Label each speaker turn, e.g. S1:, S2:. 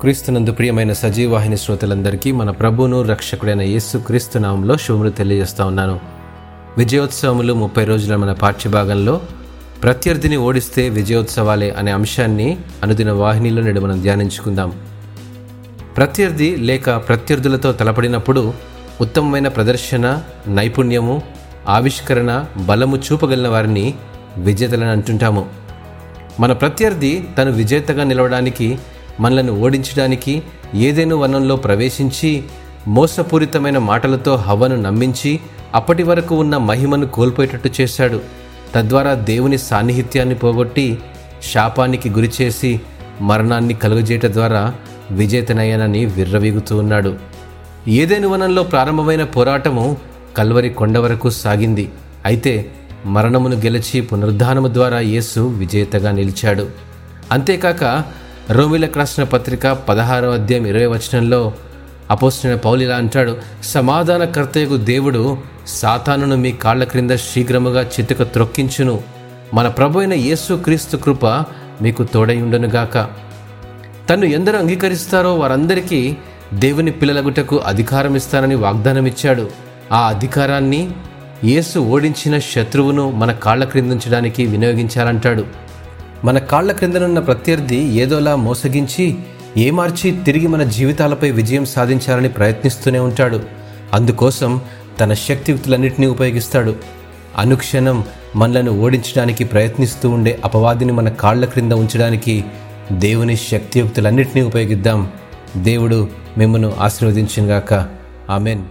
S1: క్రీస్తునందు ప్రియమైన సజీవాహిని శ్రోతలందరికీ మన ప్రభువును రక్షకుడైన యేసు క్రీస్తునామంలో శుభములు తెలియజేస్తా ఉన్నాను. విజయోత్సవములు ముప్పై రోజుల మన పాఠ్యభాగంలో ప్రత్యర్థిని ఓడిస్తే విజయోత్సవాలే అనే అంశాన్ని అనుదిన వాహినిలో నేడు మనం ధ్యానించుకుందాం. ప్రత్యర్థి లేక ప్రత్యర్థులతో తలపడినప్పుడు ఉత్తమమైన ప్రదర్శన నైపుణ్యము ఆవిష్కరణ బలము చూపగలిగిన వారిని విజేతలని అంటుంటాము. మన ప్రత్యర్థి తను విజేతగా నిలవడానికి మనలను ఓడించడానికి ఏదైనా వనంలో ప్రవేశించి మోసపూరితమైన మాటలతో హవ్వను నమ్మించి అప్పటి వరకు ఉన్న మహిమను కోల్పోయేటట్టు చేశాడు. తద్వారా దేవుని సాన్నిహిత్యాన్ని పోగొట్టి శాపానికి గురిచేసి మరణాన్ని కలుగజేయట ద్వారా విజేతనయ్యానని విర్రవీగుతూ ఉన్నాడు. ఏదేను వనంలో ప్రారంభమైన పోరాటము కల్వరి కొండ వరకు సాగింది. అయితే మరణమును గెలిచి పునరుద్ధానము ద్వారా యేసు విజేతగా నిలిచాడు. అంతేకాక రోమిలకు రాసిన పత్రిక పదహారవ అధ్యాయం ఇరవై వచనంలో అపోసిన పౌలిలా అంటాడు సమాధానకర్తయకు దేవుడు సాతానును మీ కాళ్ళ క్రింద శీఘ్రముగా చితుక త్రొక్కించును. మన ప్రభు అయిన యేసు క్రీస్తు కృప మీకు తోడై ఉండునుగాక తను ఎందరు అంగీకరిస్తారో వారందరికీ దేవుని పిల్లలగుటకు అధికారం ఇస్తానని వాగ్దానం ఇచ్చాడు ఆ అధికారాన్ని యేసు ఓడించిన శత్రువును మన కాళ్ళ క్రిందించడానికి వినియోగించాలంటాడు. మన కాళ్ళ క్రిందనున్న ప్రత్యర్థి ఏదోలా మోసగించి ఏమార్చి తిరిగి మన జీవితాలపై విజయం సాధించాలని ప్రయత్నిస్తూనే ఉంటాడు. అందుకోసం తన శక్తియుక్తులన్నింటినీ ఉపయోగిస్తాడు. అనుక్షణం మనలను ఓడించడానికి ప్రయత్నిస్తూ ఉండే అపవాదిని మన కాళ్ళ క్రింద ఉంచడానికి దేవుని శక్తియుక్తులన్నింటినీ ఉపయోగిద్దాం. దేవుడు మిమ్మను ఆశీర్వదించినగాక. ఆమెన్.